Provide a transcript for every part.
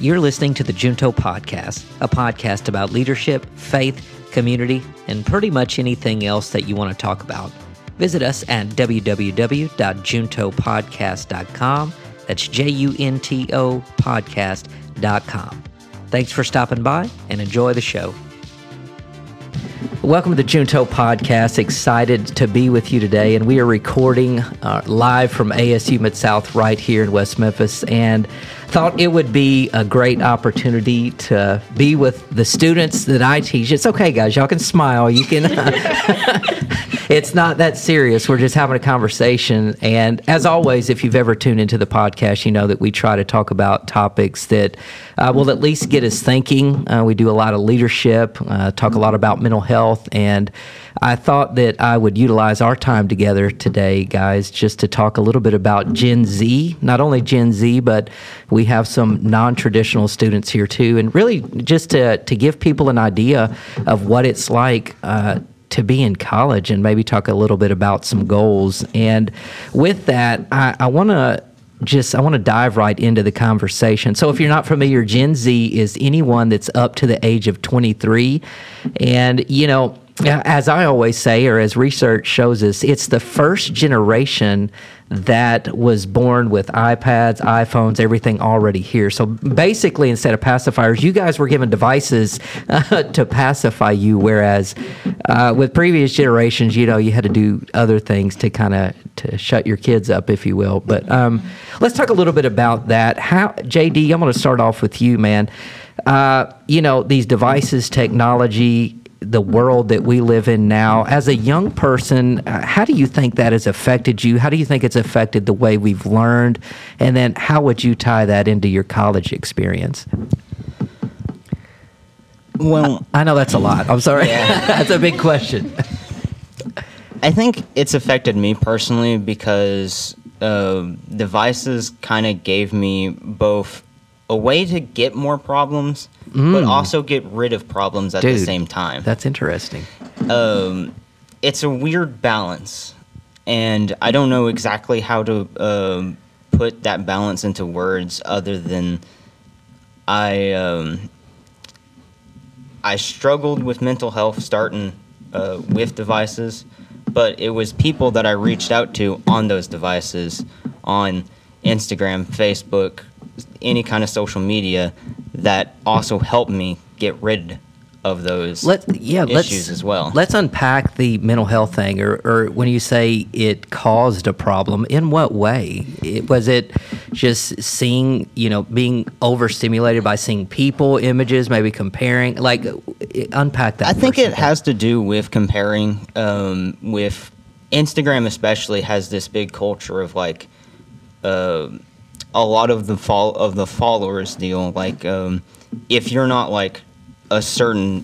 You're listening to the Junto Podcast, a podcast about leadership, faith, community, and pretty much anything else that you want to talk about. Visit us at www.juntopodcast.com. That's J U N T O podcast.com. Thanks for stopping by and enjoy the show. Welcome to the Junto Podcast. Excited to be with you today. And we are recording uh, live from ASU Mid South right here in West Memphis. And thought it would be a great opportunity to be with the students that I teach. It's okay, guys. Y'all can smile. You can. it's not that serious. We're just having a conversation. And as always, if you've ever tuned into the podcast, you know that we try to talk about topics that uh, will at least get us thinking. Uh, we do a lot of leadership, uh, talk a lot about mental health, and I thought that I would utilize our time together today, guys, just to talk a little bit about Gen Z. Not only Gen Z, but we have some non traditional students here too, and really just to, to give people an idea of what it's like. Uh, to be in college and maybe talk a little bit about some goals. And with that, I, I want to just I want to dive right into the conversation. So if you're not familiar, Gen Z is anyone that's up to the age of 23 and you know as I always say, or as research shows us, it's the first generation that was born with iPads, iPhones, everything already here. So basically, instead of pacifiers, you guys were given devices uh, to pacify you, whereas uh, with previous generations, you know, you had to do other things to kind of to shut your kids up, if you will. But um, let's talk a little bit about that. How, JD, I'm going to start off with you, man. Uh, you know, these devices, technology the world that we live in now. As a young person, uh, how do you think that has affected you? How do you think it's affected the way we've learned? And then how would you tie that into your college experience? Well, I, I know that's a lot. I'm sorry. Yeah. that's a big question. I think it's affected me personally because uh, devices kind of gave me both a way to get more problems, mm. but also get rid of problems at Dude, the same time. That's interesting. Um, it's a weird balance, and I don't know exactly how to um, put that balance into words other than I um, I struggled with mental health starting uh, with devices, but it was people that I reached out to on those devices on Instagram, Facebook, any kind of social media that also helped me get rid of those Let, yeah, issues as well. Let's unpack the mental health thing, or, or when you say it caused a problem, in what way? It, was it just seeing, you know, being overstimulated by seeing people, images, maybe comparing? Like, unpack that. I think it has to do with comparing. Um, with Instagram, especially, has this big culture of like. Uh, a lot of the fall of the followers deal. Like, um, if you're not like a certain,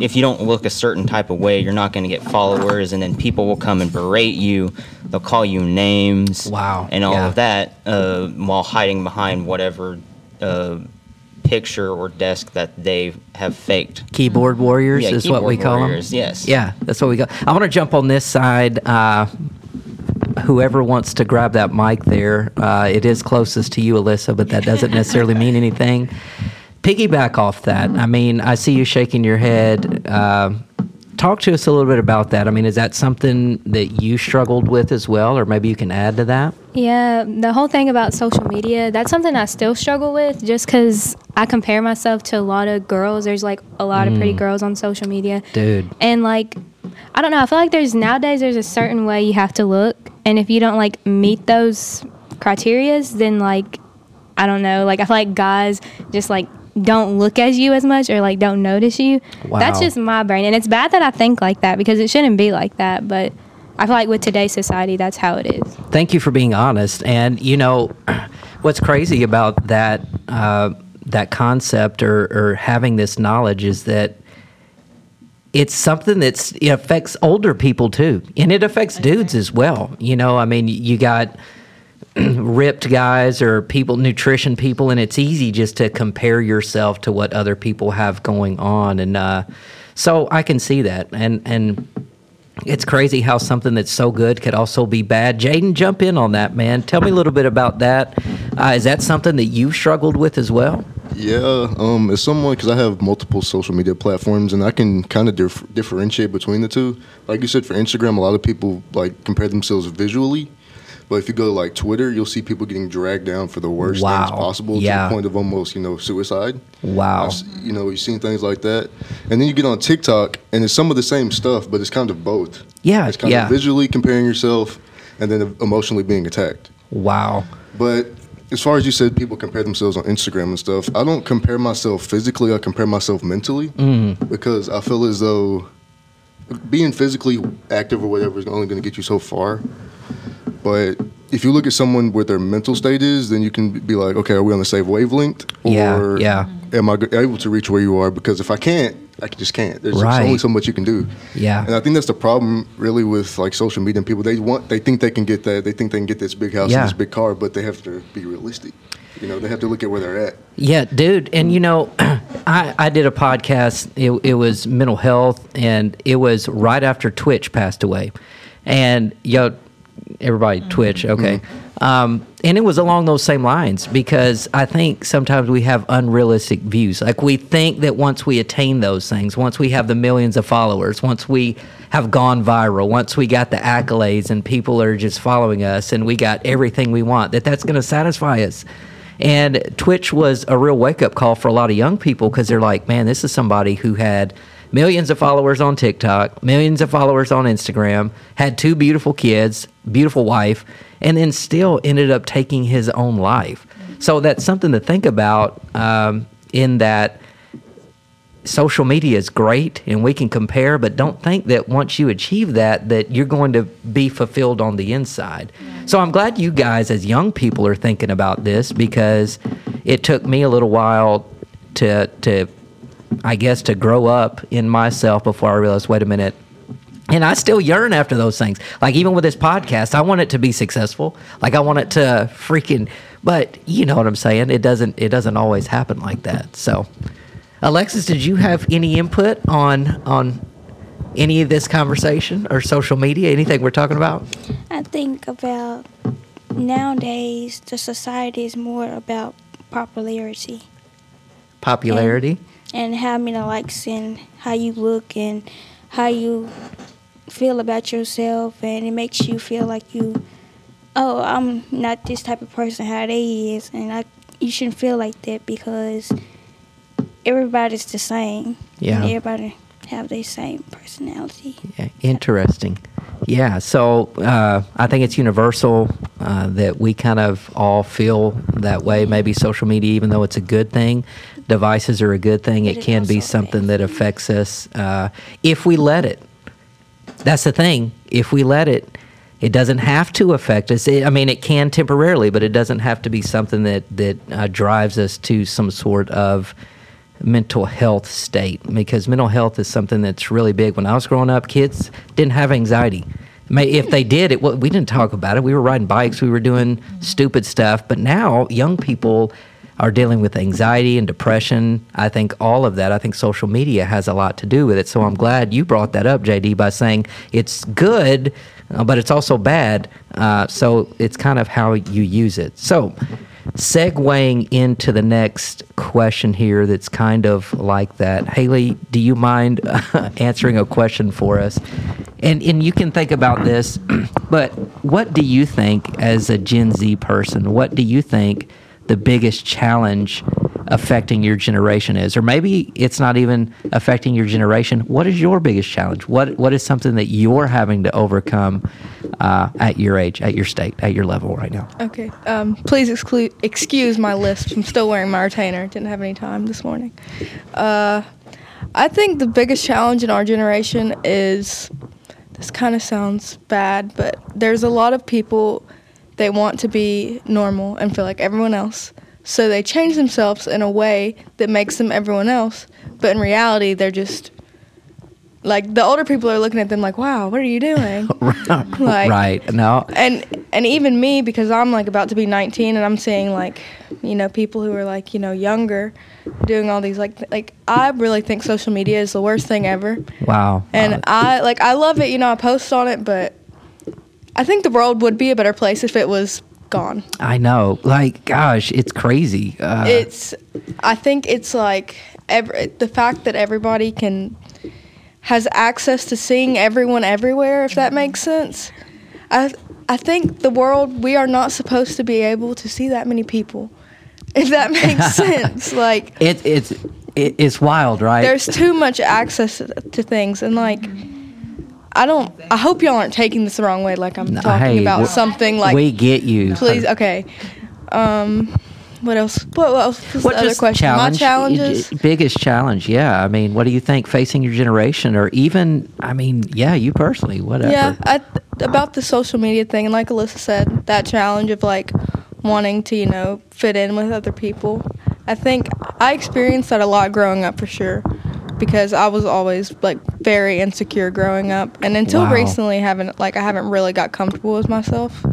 if you don't look a certain type of way, you're not going to get followers, and then people will come and berate you. They'll call you names. Wow. And all yeah. of that uh, while hiding behind whatever. Uh, picture or desk that they have faked. Keyboard warriors yeah, is keyboard what we call warriors, them. Yes. Yeah, that's what we got. I want to jump on this side. Uh, whoever wants to grab that mic there, uh, it is closest to you, Alyssa, but that doesn't necessarily mean anything. Piggyback off that. I mean, I see you shaking your head. Uh, talk to us a little bit about that. I mean, is that something that you struggled with as well, or maybe you can add to that? Yeah, the whole thing about social media, that's something I still struggle with just because I compare myself to a lot of girls. There's like a lot mm. of pretty mm. girls on social media. Dude. And like, I don't know. I feel like there's nowadays there's a certain way you have to look, and if you don't like meet those criterias, then like I don't know. Like I feel like guys just like don't look at you as much or like don't notice you. Wow. That's just my brain, and it's bad that I think like that because it shouldn't be like that. But I feel like with today's society, that's how it is. Thank you for being honest. And you know, what's crazy about that uh, that concept or, or having this knowledge is that it's something that's it affects older people too, and it affects dudes as well. You know, I mean, you got ripped guys or people, nutrition people, and it's easy just to compare yourself to what other people have going on, and uh, so I can see that, and and it's crazy how something that's so good could also be bad. Jaden, jump in on that, man. Tell me a little bit about that. Uh, is that something that you've struggled with as well? Yeah, um, as someone because I have multiple social media platforms and I can kind of dif- differentiate between the two. Like you said, for Instagram, a lot of people like compare themselves visually, but if you go to like Twitter, you'll see people getting dragged down for the worst Wow. things possible Yeah. to the point of almost you know suicide. Wow. I've you know, you've seen things like that, and then you get on TikTok and it's some of the same stuff, but it's kind of both. Yeah, it's kind yeah. of visually comparing yourself and then emotionally being attacked. Wow. But as far as you said, people compare themselves on Instagram and stuff. I don't compare myself physically. I compare myself mentally mm-hmm. because I feel as though being physically active or whatever is only going to get you so far. But if you look at someone where their mental state is, then you can be like, okay, are we on the same wavelength? Yeah, Or yeah. am I able to reach where you are? Because if I can't, I just can't. There's Right. only so much you can do. Yeah. And I think that's the problem really with like social media and people. They want, they think they can get that. They think they can get this big house Yeah. and this big car, but they have to be realistic. You know, they have to look at where they're at. Yeah, dude. And you know, I, I did a podcast. It, it was mental health, and it was right after Twitch passed away. And yo, everybody, Twitch, okay. Um, and it was along those same lines because I think sometimes we have unrealistic views. Like we think that once we attain those things, once we have the millions of followers, once we have gone viral, once we got the accolades and people are just following us and we got everything we want, that that's going to satisfy us. And Twitch was a real wake up call for a lot of young people because they're like, man, this is somebody who had millions of followers on TikTok, millions of followers on Instagram, had two beautiful kids, beautiful wife, and then still ended up taking his own life. So that's something to think about um, in that social media is great and we can compare but don't think that once you achieve that that you're going to be fulfilled on the inside so i'm glad you guys as young people are thinking about this because it took me a little while to to i guess to grow up in myself before i realized wait a minute and I still yearn after those things. Like even with this podcast, I want it to be successful. Like I want it to freaking but you know what I'm saying? It doesn't it doesn't always happen like that. So Alexis, did you have any input on on any of this conversation or social media, anything we're talking about? I think about nowadays the society is more about popularity Popularity? and how many likes and how you look and how you feel about yourself and it makes you feel like you oh i'm not this type of person how they is and I, you shouldn't feel like that because everybody's the same Yeah. and everybody have the same personality Yeah, interesting. Yeah, so uh, I think it's universal uh, that we kind of all feel that way. Maybe social media, even though it's a good thing, devices are a good thing. But It can be something that affects us uh, if we let it. That's the thing. If we let it, it doesn't have to affect us. It, I mean, it can temporarily, but it doesn't have to be something that that uh, drives us to some sort of mental health state because mental health is something that's really big. When I was growing up, kids didn't have anxiety. May- If they did, it wa- we didn't talk about it. We were riding bikes, we were doing stupid stuff. But now, young people are dealing with anxiety and depression. I think all of that. I think social media has a lot to do with it. So I'm glad you brought that up, JD, by saying it's good, uh, but it's also bad. Uh, so it's kind of how you use it. So segueing into the next question here that's kind of like that. Haley, do you mind answering a question for us? And and you can think about this, but what do you think as a Gen Z person? What do you think the biggest challenge affecting your generation is? Or maybe it's not even affecting your generation. What is your biggest challenge? What what is something that you're having to overcome uh, at your age, at your state, at your level right now? Okay. Um, please exclu- excuse my list. I'm still wearing my retainer. Didn't have any time this morning. Uh, I think the biggest challenge in our generation is this kind of sounds bad, but there's a lot of people they want to be normal and feel like everyone else. So they change themselves in a way that makes them everyone else, but in reality, they're just like the older people are looking at them like, "Wow, what are you doing?" Like- right. No. and and even me because I'm like about to be 19 and I'm seeing like you know people who are like you know younger doing all these like th- like I really think social media is the worst thing ever Wow. and Uh, I like I love it you know I post on it but I think the world would be a better place if it was gone. I know. Like, gosh, it's crazy. Uh, it's i think it's like every, the fact that everybody can has access to seeing everyone everywhere if that makes sense i i think the world we are not supposed to be able to see that many people if that makes sense like it, it's it, it's wild, right? there's too much access to, to things and like i don't i hope y'all aren't taking this the wrong way like i'm No, talking hey, about something like we get you. please okay um what else what, what else was What the other question challenge? my challenges Biggest challenge, yeah. I mean, what do you think facing your generation, or even, I mean, yeah, you personally, whatever. Yeah, I, about the social media thing, and like Alyssa said, that challenge of like wanting to, you know, fit in with other people. I think I experienced that a lot growing up for sure, because I was always like very insecure growing up, and until Wow. recently, haven't like I haven't really got comfortable with myself.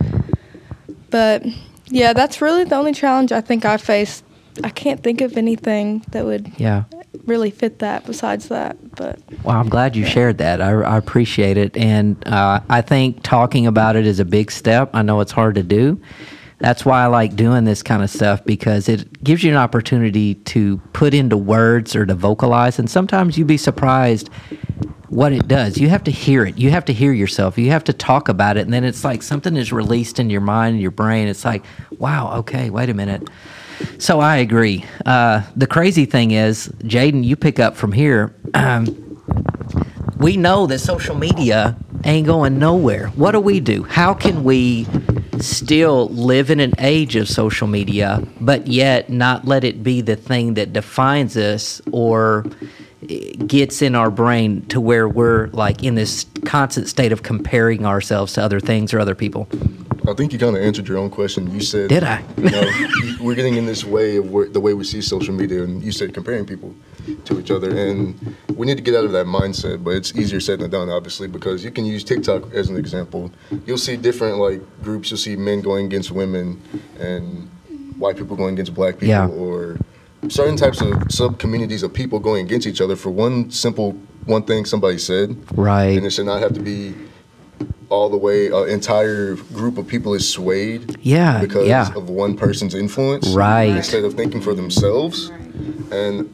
But yeah, that's really the only challenge I think I faced. I can't think of anything that would yeah. really fit that besides that, but. Well, I'm glad you shared that. I, I appreciate it. And uh, I think talking about it is a big step. I know it's hard to do. That's why I like doing this kind of stuff because it gives you an opportunity to put into words or to vocalize. And sometimes you'd be surprised what it does. You have to hear it. You have to hear yourself. You have to talk about it. And then it's like something is released in your mind and your brain. It's like, wow, okay, wait a minute. So I agree. Uh, the crazy thing is, Jaden, you pick up from here. Um, we know that social media ain't going nowhere. What do we do? How can we still live in an age of social media, but yet not let it be the thing that defines us or gets in our brain to where we're like in this constant state of comparing ourselves to other things or other people? I think you kind of answered your own question. You said, Did I? You know, we're getting in this way of where, the way we see social media, and you said comparing people to each other, and we need to get out of that mindset. But it's easier said than done, obviously, because you can use TikTok as an example. You'll see different like groups. You'll see men going against women, and white people going against black people, Yeah. or certain types of sub communities of people going against each other for one simple one thing somebody said. Right. And it should not have to be all the way an entire group of people is swayed Yeah, because yeah. of one person's influence Right. instead of thinking for themselves and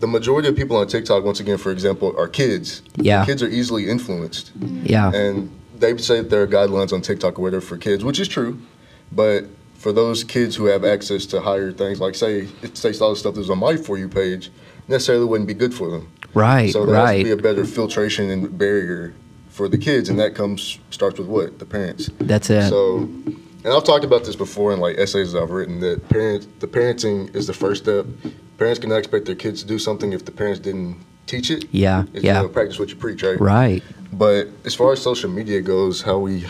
the majority of people on TikTok once again for example are kids Yeah. kids are easily influenced Yeah. and they say that there are guidelines on TikTok or whatever for kids which is true but for those kids who have access to higher things like say it says all the stuff that's on my for you page necessarily wouldn't be good for them Right, so there has to be a better filtration and barrier for the kids, and that comes starts with what the parents. That's it. So, and I've talked about this before in like essays I've written that parents, the parenting is the first step. Parents cannot expect their kids to do something if the parents didn't teach it. Yeah, It's, yeah. You know, practice what you preach, right? right. But as far as social media goes, how we,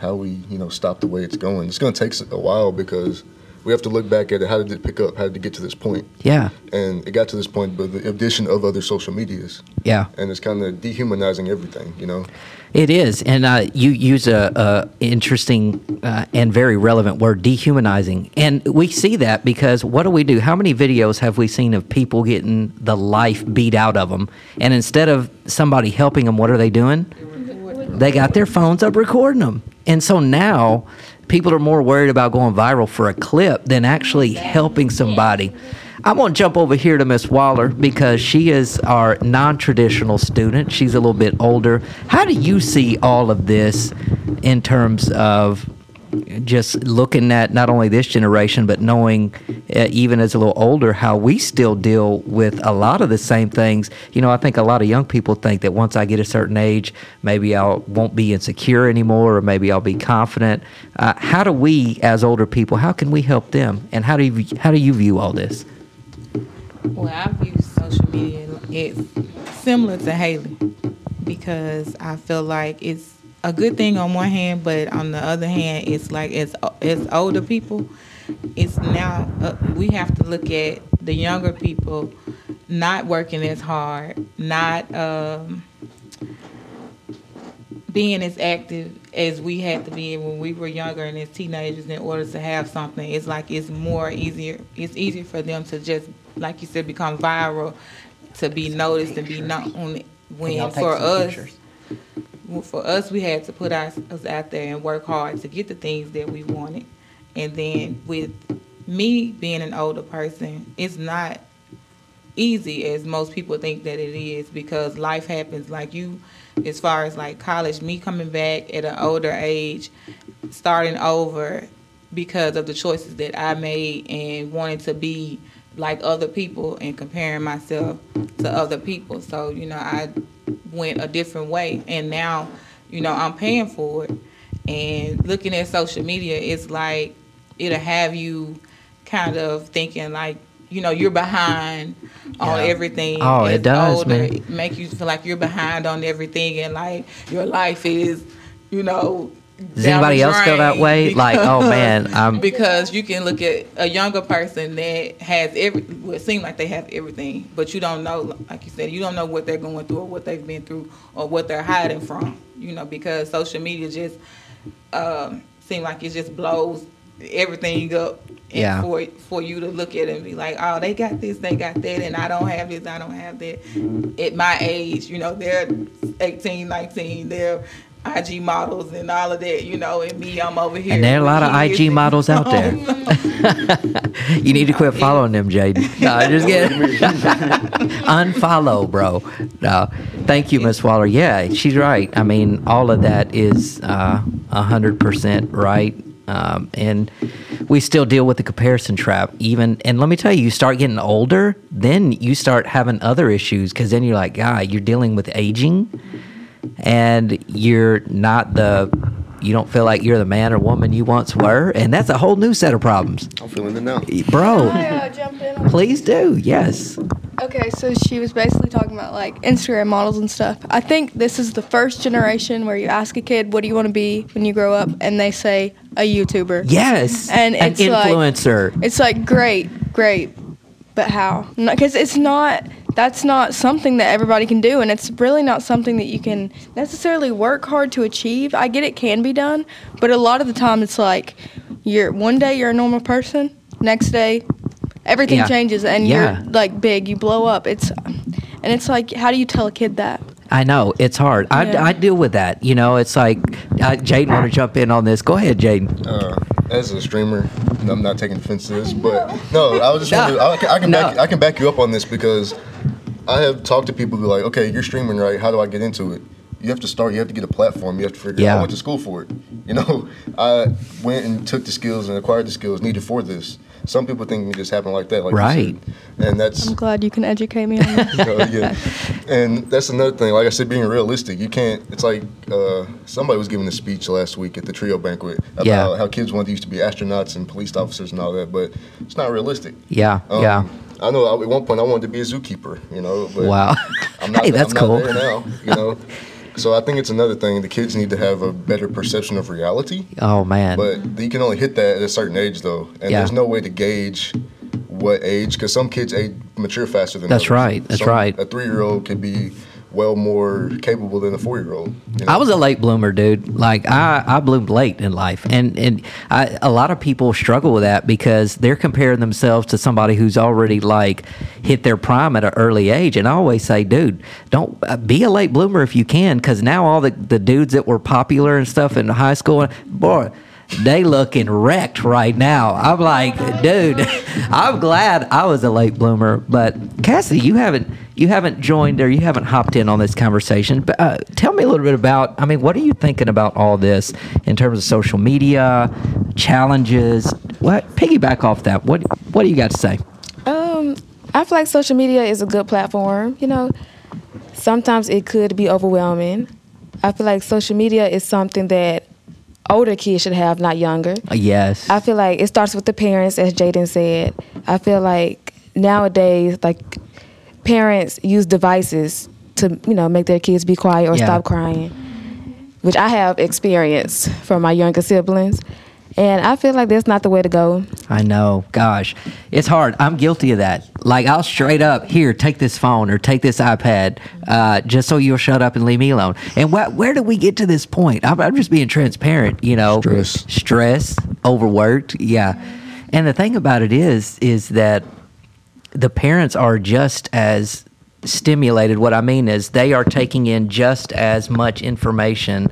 how we, you know, stop the way it's going, it's going to take a while because we have to look back at it. How did it pick up? How did it get to this point? Yeah. And it got to this point but the addition of other social medias Yeah. and it's kind of dehumanizing everything, you know. It is, and uh, you use a, a interesting uh, and very relevant word, dehumanizing, and we see that because what do we do? How many videos have we seen of people getting the life beat out of them, and instead of somebody helping them, what are they doing? They got their phones up recording them, and so now people are more worried about going viral for a clip than actually helping somebody. I'm going to jump over here to Miss Waller because she is our non traditional student. She's a little bit older. How do you see all of this in terms of just looking at not only this generation, but knowing uh, even as a little older how we still deal with a lot of the same things? You know, I think a lot of young people think that once I get a certain age, maybe I won't be insecure anymore, or maybe I'll be confident. Uh, how do we, as older people, how can we help them? And how do you, how do you view all this? Well, I view social media it's similar to Haley because I feel like it's a good thing on one hand, but on the other hand, it's like as as older people, it's now uh, we have to look at the younger people not working as hard, not um, being as active as we had to be when we were younger and as teenagers in order to have something. It's like it's more easier. It's easier for them to just, like you said, become viral, to be noticed and be known. When for us, well, for us, we had to put ourselves out there and work hard to get the things that we wanted. And then with me being an older person, it's not easy as most people think that it is because life happens like you as far as like college me coming back at an older age starting over because of the choices that I made and wanting to be like other people and comparing myself to other people so you know I went a different way and now you know I'm paying for it and looking at social media it's like it'll have you kind of thinking like you know you're behind on Yeah. everything. Oh, it does, older, man. it Make you feel like you're behind on everything, and like your life is, you know. Does anybody else feel that way? Like, oh, man, I'm- because you can look at a younger person that has every. Well, it seems like they have everything, but you don't know. Like you said, you don't know what they're going through or what they've been through or what they're hiding from. You know, because social media just um, seem like it just blows everything up. and Yeah. For for you to look at it and be like, oh, they got this, they got that, and I don't have this, I don't have that. At my age, you know, they're 18, 19, they're IG models and all of that, you know, and me, I'm over here. And there are a lot of IG and- models out there. you need to quit following them, Jaden. No, I'm just kidding. Unfollow, bro. No, thank you, Miss Waller. Yeah, she's right. I mean, all of that is uh, a hundred percent right. Um, and we still deal with the comparison trap. Even and let me tell you, you start getting older, then you start having other issues because then you're like, God, you're dealing with aging and you're not the you don't feel like you're the man or woman you once were and that's a whole new set of problems I'm feeling it now. bro Can I uh, jump in? please do yes Okay, so she was basically talking about like Instagram models and stuff. I think this is the first generation where you ask a kid, "What do you want to be when you grow up?" and they say a YouTuber. yes And an it's like- influencer It's like great, great, but how? Because it's not. That's not something that everybody can do, and it's really not something that you can necessarily work hard to achieve. I get it can be done, but a lot of the time it's like you're one day you're a normal person, next day everything Yeah. changes, and Yeah. you're like big, you blow up. It's and it's like how do you tell a kid that? I know it's hard I, Yeah. I deal with that you know it's like uh, jaden want to jump in on this go ahead jaden Uh, as a streamer, I'm not taking offense to this, but no, I was just No. wondering, I can, I can No. back I can back you up on this because I have talked to people who are like, okay, you're streaming, right? How do I get into it? You have to start. You have to get a platform. You have to figure. Yeah. out I went to school for it. You know, I went and took the skills and acquired the skills needed for this. Some people think it just happened like that, like Right. and that's I'm glad you can educate me on this. you know, yeah. And that's another thing. Like I said, being realistic. You can't. It's like uh, somebody was giving a speech last week at the trio banquet about Yeah. how kids want to used to be astronauts and police officers and all that, but it's not realistic. yeah Um, yeah I know. At one point, I wanted to be a zookeeper. You know. But wow I'm not, hey that's I'm cool Not there now. You know. so I think it's another thing. The kids need to have a better perception of reality. oh man But you can only hit that at a certain age, though, and Yeah. there's no way to gauge what age because some kids age mature faster than others. That's others. right, that's Some- right. A three-year-old could be well more capable than a four-year-old. you know? I was a late bloomer, dude. Like I, I bloomed late in life, and and I, a lot of people struggle with that because they're comparing themselves to somebody who's already like hit their prime at an early age. And I always say, dude, don't uh, be a late bloomer if you can, because now all the the dudes that were popular and stuff in high school, boy. They looking wrecked right now. I'm like, dude, I'm glad I was a late bloomer. But Cassie, you haven't you haven't joined or you haven't hopped in on this conversation. But uh, tell me a little bit about. I mean, what are you thinking about all this in terms of social media challenges? What piggyback off that? What What do you got to say? Um, I feel like social media is a good platform. You know, sometimes it could be overwhelming. I feel like social media is something that older kids should have, not younger. Uh, yes. I feel like it starts with the parents, as Jaden said. I feel like nowadays, like parents use devices to, you know, make their kids be quiet or Yeah. stop crying, which I have experienced from my younger siblings. And I feel like that's not the way to go. I know. Gosh, it's hard. I'm guilty of that. Like I'll straight up here take this phone or take this iPad, uh, just so you'll shut up and leave me alone. And wh- where do we get to this point? I'm, I'm just being transparent. You know, Stress. stress, overworked. Yeah. And the thing about it is, is that the parents are just as stimulated. What I mean is they are taking in just as much information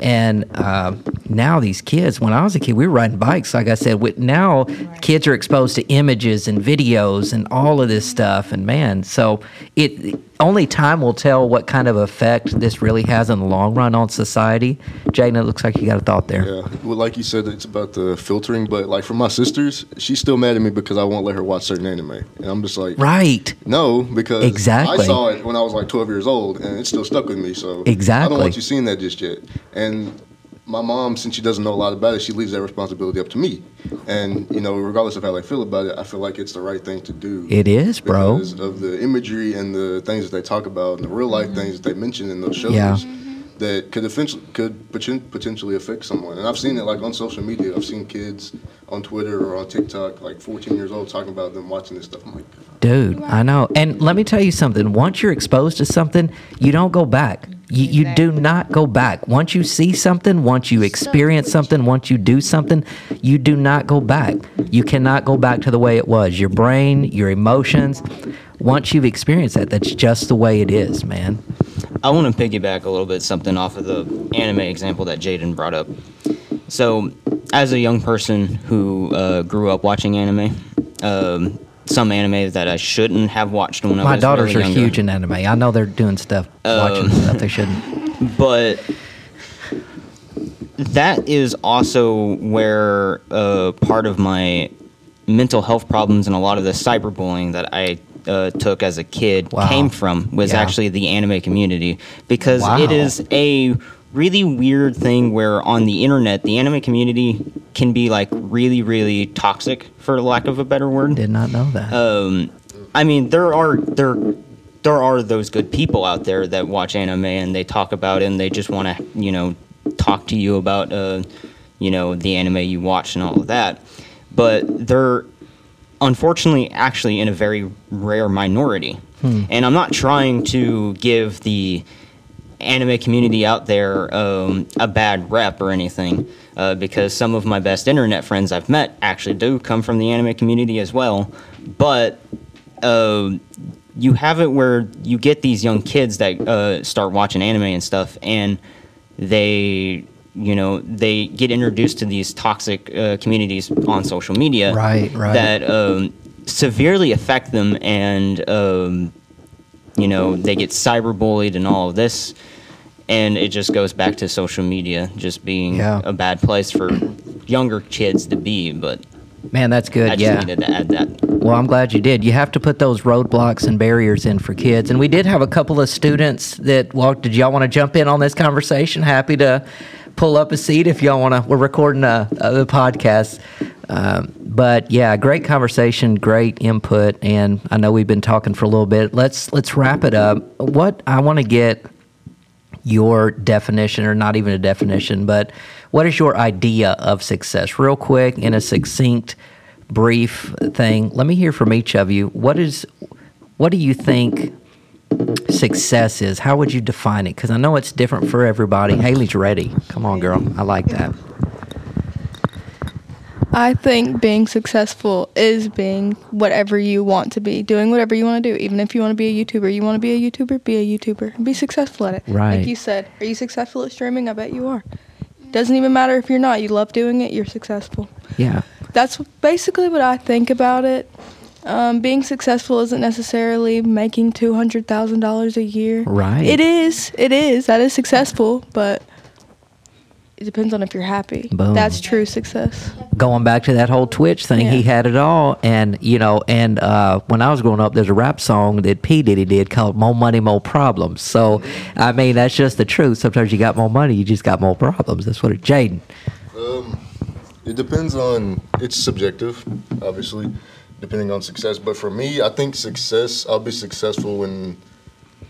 and uh, now these kids, when I was a kid, we were riding bikes. Like I said, with, now kids are exposed to images and videos and all of this stuff. And man, so it only time will tell what kind of effect this really has in the long run on society. Jaden, it looks like you got a thought there. Yeah, well, like you said, it's about the filtering. But like for my sisters, she's still mad at me because I won't let her watch certain anime, and I'm just like, Right. no, because Exactly. I saw it when I was like 12 years old, and it still stuck with me. So exactly, I don't want you seeing that just yet. And my mom, since she doesn't know a lot about it, she leaves that responsibility up to me. And you know, regardless of how I feel about it, I feel like it's the right thing to do. It is, bro. Because of the imagery and the things that they talk about and the real life mm-hmm. things that they mention in those shows Yeah. That could eventually could potentially affect someone. And I've seen it like on social media. I've seen kids on Twitter or on TikTok, like 14 years old, talking about them watching this stuff. I'm like, Dude, I know. And let me tell you something. Once you're exposed to something, you don't go back. You, you do not go back. Once you see something, once you experience something, once you do something, you do not go back. You cannot go back to the way it was. Your brain, your emotions. Once you've experienced that, that's just the way it is, man. I want to piggyback a little bit something off of the anime example that Jaden brought up. So, as a young person who uh, grew up watching anime, um, some anime that I shouldn't have watched when I was My was daughters really are younger. huge in anime. I know they're doing stuff, watching stuff they shouldn't. but that is also where uh, part of my mental health problems and a lot of the cyberbullying that I uh, took as a kid Wow. came from was Yeah. actually the anime community because Wow. it is a really weird thing where on the internet the anime community can be like really really toxic for lack of a better word Did not know that. um, I mean, there are there there are those good people out there that watch anime and they talk about it and they just want to you know talk to you about uh, you know the anime you watch and all of that, but they're unfortunately actually in a very rare minority. And I'm not trying to give the anime community out there um, a bad rep or anything, uh, because some of my best internet friends I've met actually do come from the anime community as well. But uh, you have it where you get these young kids that uh, start watching anime and stuff, and they, you know, they get introduced to these toxic uh, communities on social media, Right, right. That um, severely affect them, and um, you know, they get cyberbullied and all of this. And it just goes back to social media just being Yeah. a bad place for younger kids to be. But Man, that's good. I just yeah. needed to add that. Well, I'm glad you did. You have to put those roadblocks and barriers in for kids. And we did have a couple of students that walked. Did y'all want to jump in on this conversation? Happy to pull up a seat if y'all want to. We're recording a, a the podcast. Um, but yeah, great conversation, great input, and I know we've been talking for a little bit. Let's let's wrap it up. What I want to get your definition, or not even a definition, but what is your idea of success? Real quick, in a succinct, brief thing. Let me hear from each of you. What is, what do you think success is? How would you define it? Because I know it's different for everybody. Haley's ready. Come on, girl. I like that. I think being successful is being whatever you want to be, doing whatever you want to do. Even if you want to be a YouTuber, you want to be a YouTuber, be a YouTuber. Be successful at it. Right. Like you said, are you successful at streaming? I bet you are. Doesn't even matter if you're not. You love doing it, you're successful. Yeah. That's basically what I think about it. Um, being successful isn't necessarily making two hundred thousand dollars a year. Right. It is. It is. That is successful, but it depends on if you're happy. Boom. That's true success. going back to that whole Twitch thing, he had it all. And, you know, and uh, when I was growing up, there's a rap song that P. Diddy did called More Money, More Problems. So, I mean, that's just the truth. Sometimes you got more money, you just got more problems. That's what it, Jaden. Um, it depends on it's subjective, obviously, depending on success. But for me, I think success. I'll be successful when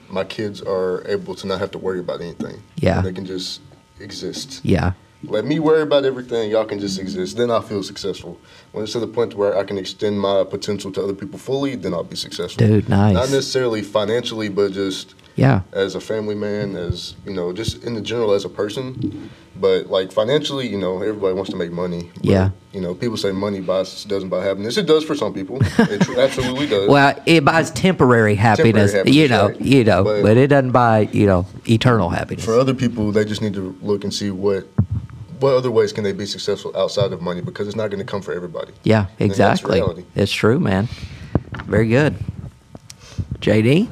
my kids are able to not have to worry about anything. Yeah. They can just exist. Yeah. Let me worry about everything. Y'all can just exist. Then I'll feel successful. When it's to the point where I can extend my potential to other people fully, then I'll be successful. Dude, nice. Not necessarily financially, but just Yeah. as a family man, as you know, just in the general as a person. But like financially, you know, everybody wants to make money. But, Yeah. You know, people say money buys doesn't buy happiness. It does for some people. It tr- absolutely does. Well, it buys temporary happiness, Temporary happiness, you know, right. you know, but, But- it doesn't buy, you know, eternal happiness. for other people, they just need to look and see what what other ways can they be successful outside of money? Because it's not going to come for everybody. Yeah, exactly. reality. It's true, man. Very good. JD?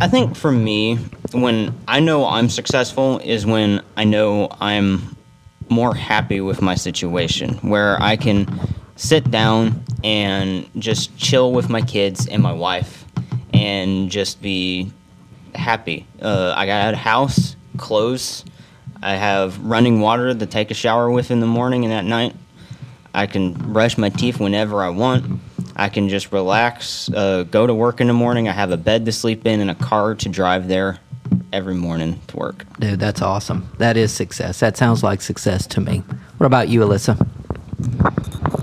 I think for me, when I know I'm successful is when I know I'm more happy with my situation, where I can sit down and just chill with my kids and my wife and just be happy. Uh, I got a house, clothes, I have running water to take a shower with in the morning and at night. I can brush my teeth whenever I want. I can just relax, uh, go to work in the morning. I have a bed to sleep in and a car to drive there every morning to work. Dude, that's awesome. That is success. That sounds like success to me. What about you, Alyssa?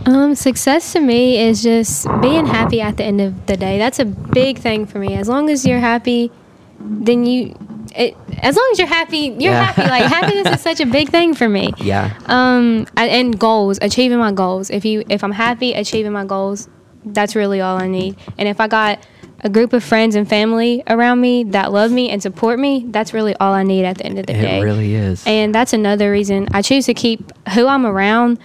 Um, success to me is just being happy at the end of the day. That's a big thing for me. As long as you're happy, then you. It, as long as you're happy, you're Yeah. happy. Like happiness is such a big thing for me. Yeah. Um, and goals, achieving my goals. If you, if I'm happy, achieving my goals, that's really all I need. And if I got a group of friends and family around me that love me and support me, that's really all I need at the end of the day. It really is. And that's another reason I choose to keep who I'm around,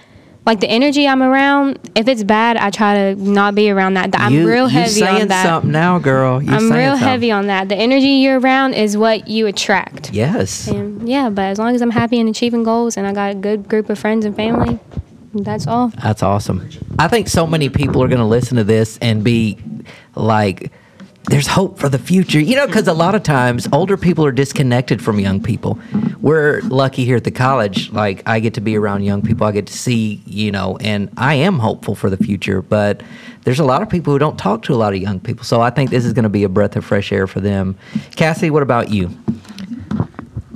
like the energy I'm around. If it's bad, I try to not be around that. I'm you, real heavy saying on that. something now, girl. You I'm real something. heavy on that. The energy you're around is what you attract. Yes. And yeah, but as long as I'm happy and achieving goals and I got a good group of friends and family, that's all. That's awesome. I think so many people are going to listen to this and be like, there's hope for the future. You know, because a lot of times older people are disconnected from young people. We're lucky here at the college. Like, I get to be around young people. I get to see, you know, and I am hopeful for the future. But there's a lot of people who don't talk to a lot of young people. So I think this is going to be a breath of fresh air for them. Cassie, what about you?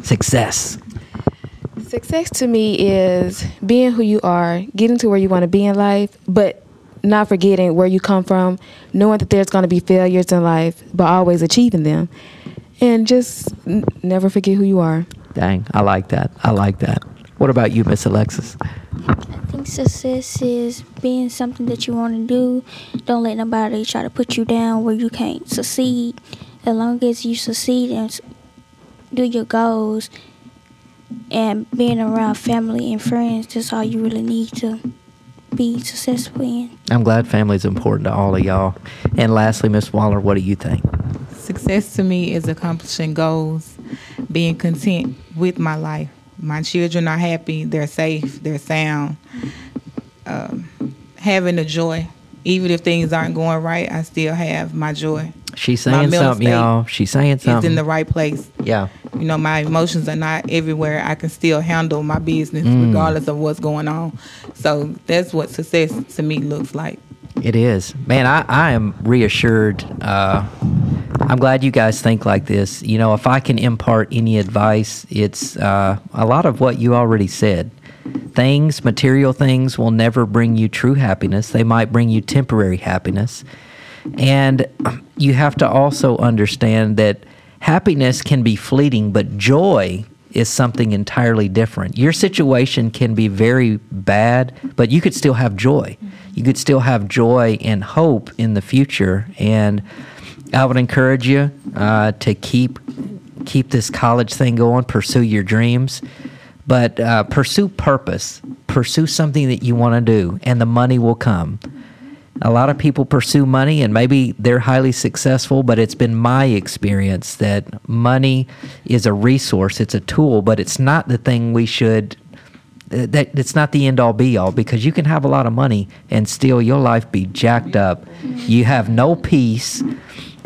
Success. Success to me is being who you are, getting to where you want to be in life, but not forgetting where you come from, knowing that there's going to be failures in life, but always achieving them. And just n- never forget who you are. Dang, I like that. I like that. What about you, Miss Alexis? I think success is being something that you want to do. Don't let nobody try to put you down where you can't succeed. As long as you succeed and do your goals and being around family and friends, that's all you really need to be successful in. I'm glad family is important to all of y'all. And lastly, Miss Waller, what do you think? Success to me is accomplishing goals, being content with my life. My children are happy, they're safe, they're sound. Um, having the joy, even if things aren't going right, I still have my joy. She's saying mental something, y'all. She's saying It's something. in the right place. yeah. You know, my emotions are not everywhere. I can still handle my business regardless of what's going on. So that's what success to me looks like. It is. Man, I, I am reassured. Uh, I'm glad you guys think like this. You know, if I can impart any advice, it's uh, a lot of what you already said. Things, material things, will never bring you true happiness. They might bring you temporary happiness. And you have to also understand that happiness can be fleeting, but joy is something entirely different. Your situation can be very bad, but you could still have joy. You could still have joy and hope in the future. And I would encourage you uh, to keep keep this college thing going, pursue your dreams, but uh, pursue purpose, pursue something that you want to do, and the money will come. A lot of people pursue money and maybe they're highly successful, but it's been my experience that money is a resource, it's a tool, but it's not the thing we should that it's not the end all be all because you can have a lot of money and still your life be jacked up. You have no peace.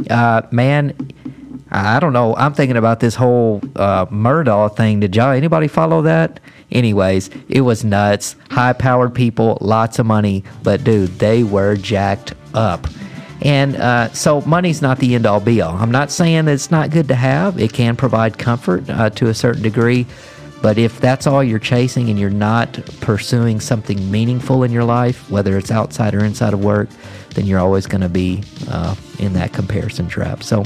Uh, man, I don't know. I'm thinking about this whole uh, Murdaugh thing. Did y'all anybody follow that? Anyways, it was nuts. High powered people, lots of money, but dude, they were jacked up. And uh, so, money's not the end all be all. I'm not saying that it's not good to have. It can provide comfort uh, to a certain degree. But if that's all you're chasing and you're not pursuing something meaningful in your life, whether it's outside or inside of work, then you're always going to be uh, in that comparison trap. So,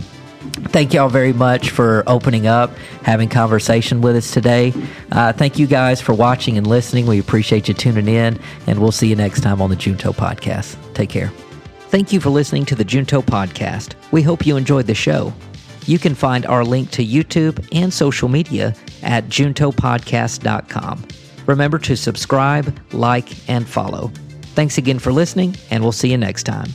thank y'all very much for opening up, having conversation with us today. Uh, thank you guys for watching and listening. We appreciate you tuning in, and we'll see you next time on the Junto Podcast. Take care. Thank you for listening to the Junto Podcast. We hope you enjoyed the show. You can find our link to YouTube and social media at juntopodcast.com. Remember to subscribe, like, and follow. Thanks again for listening, and we'll see you next time.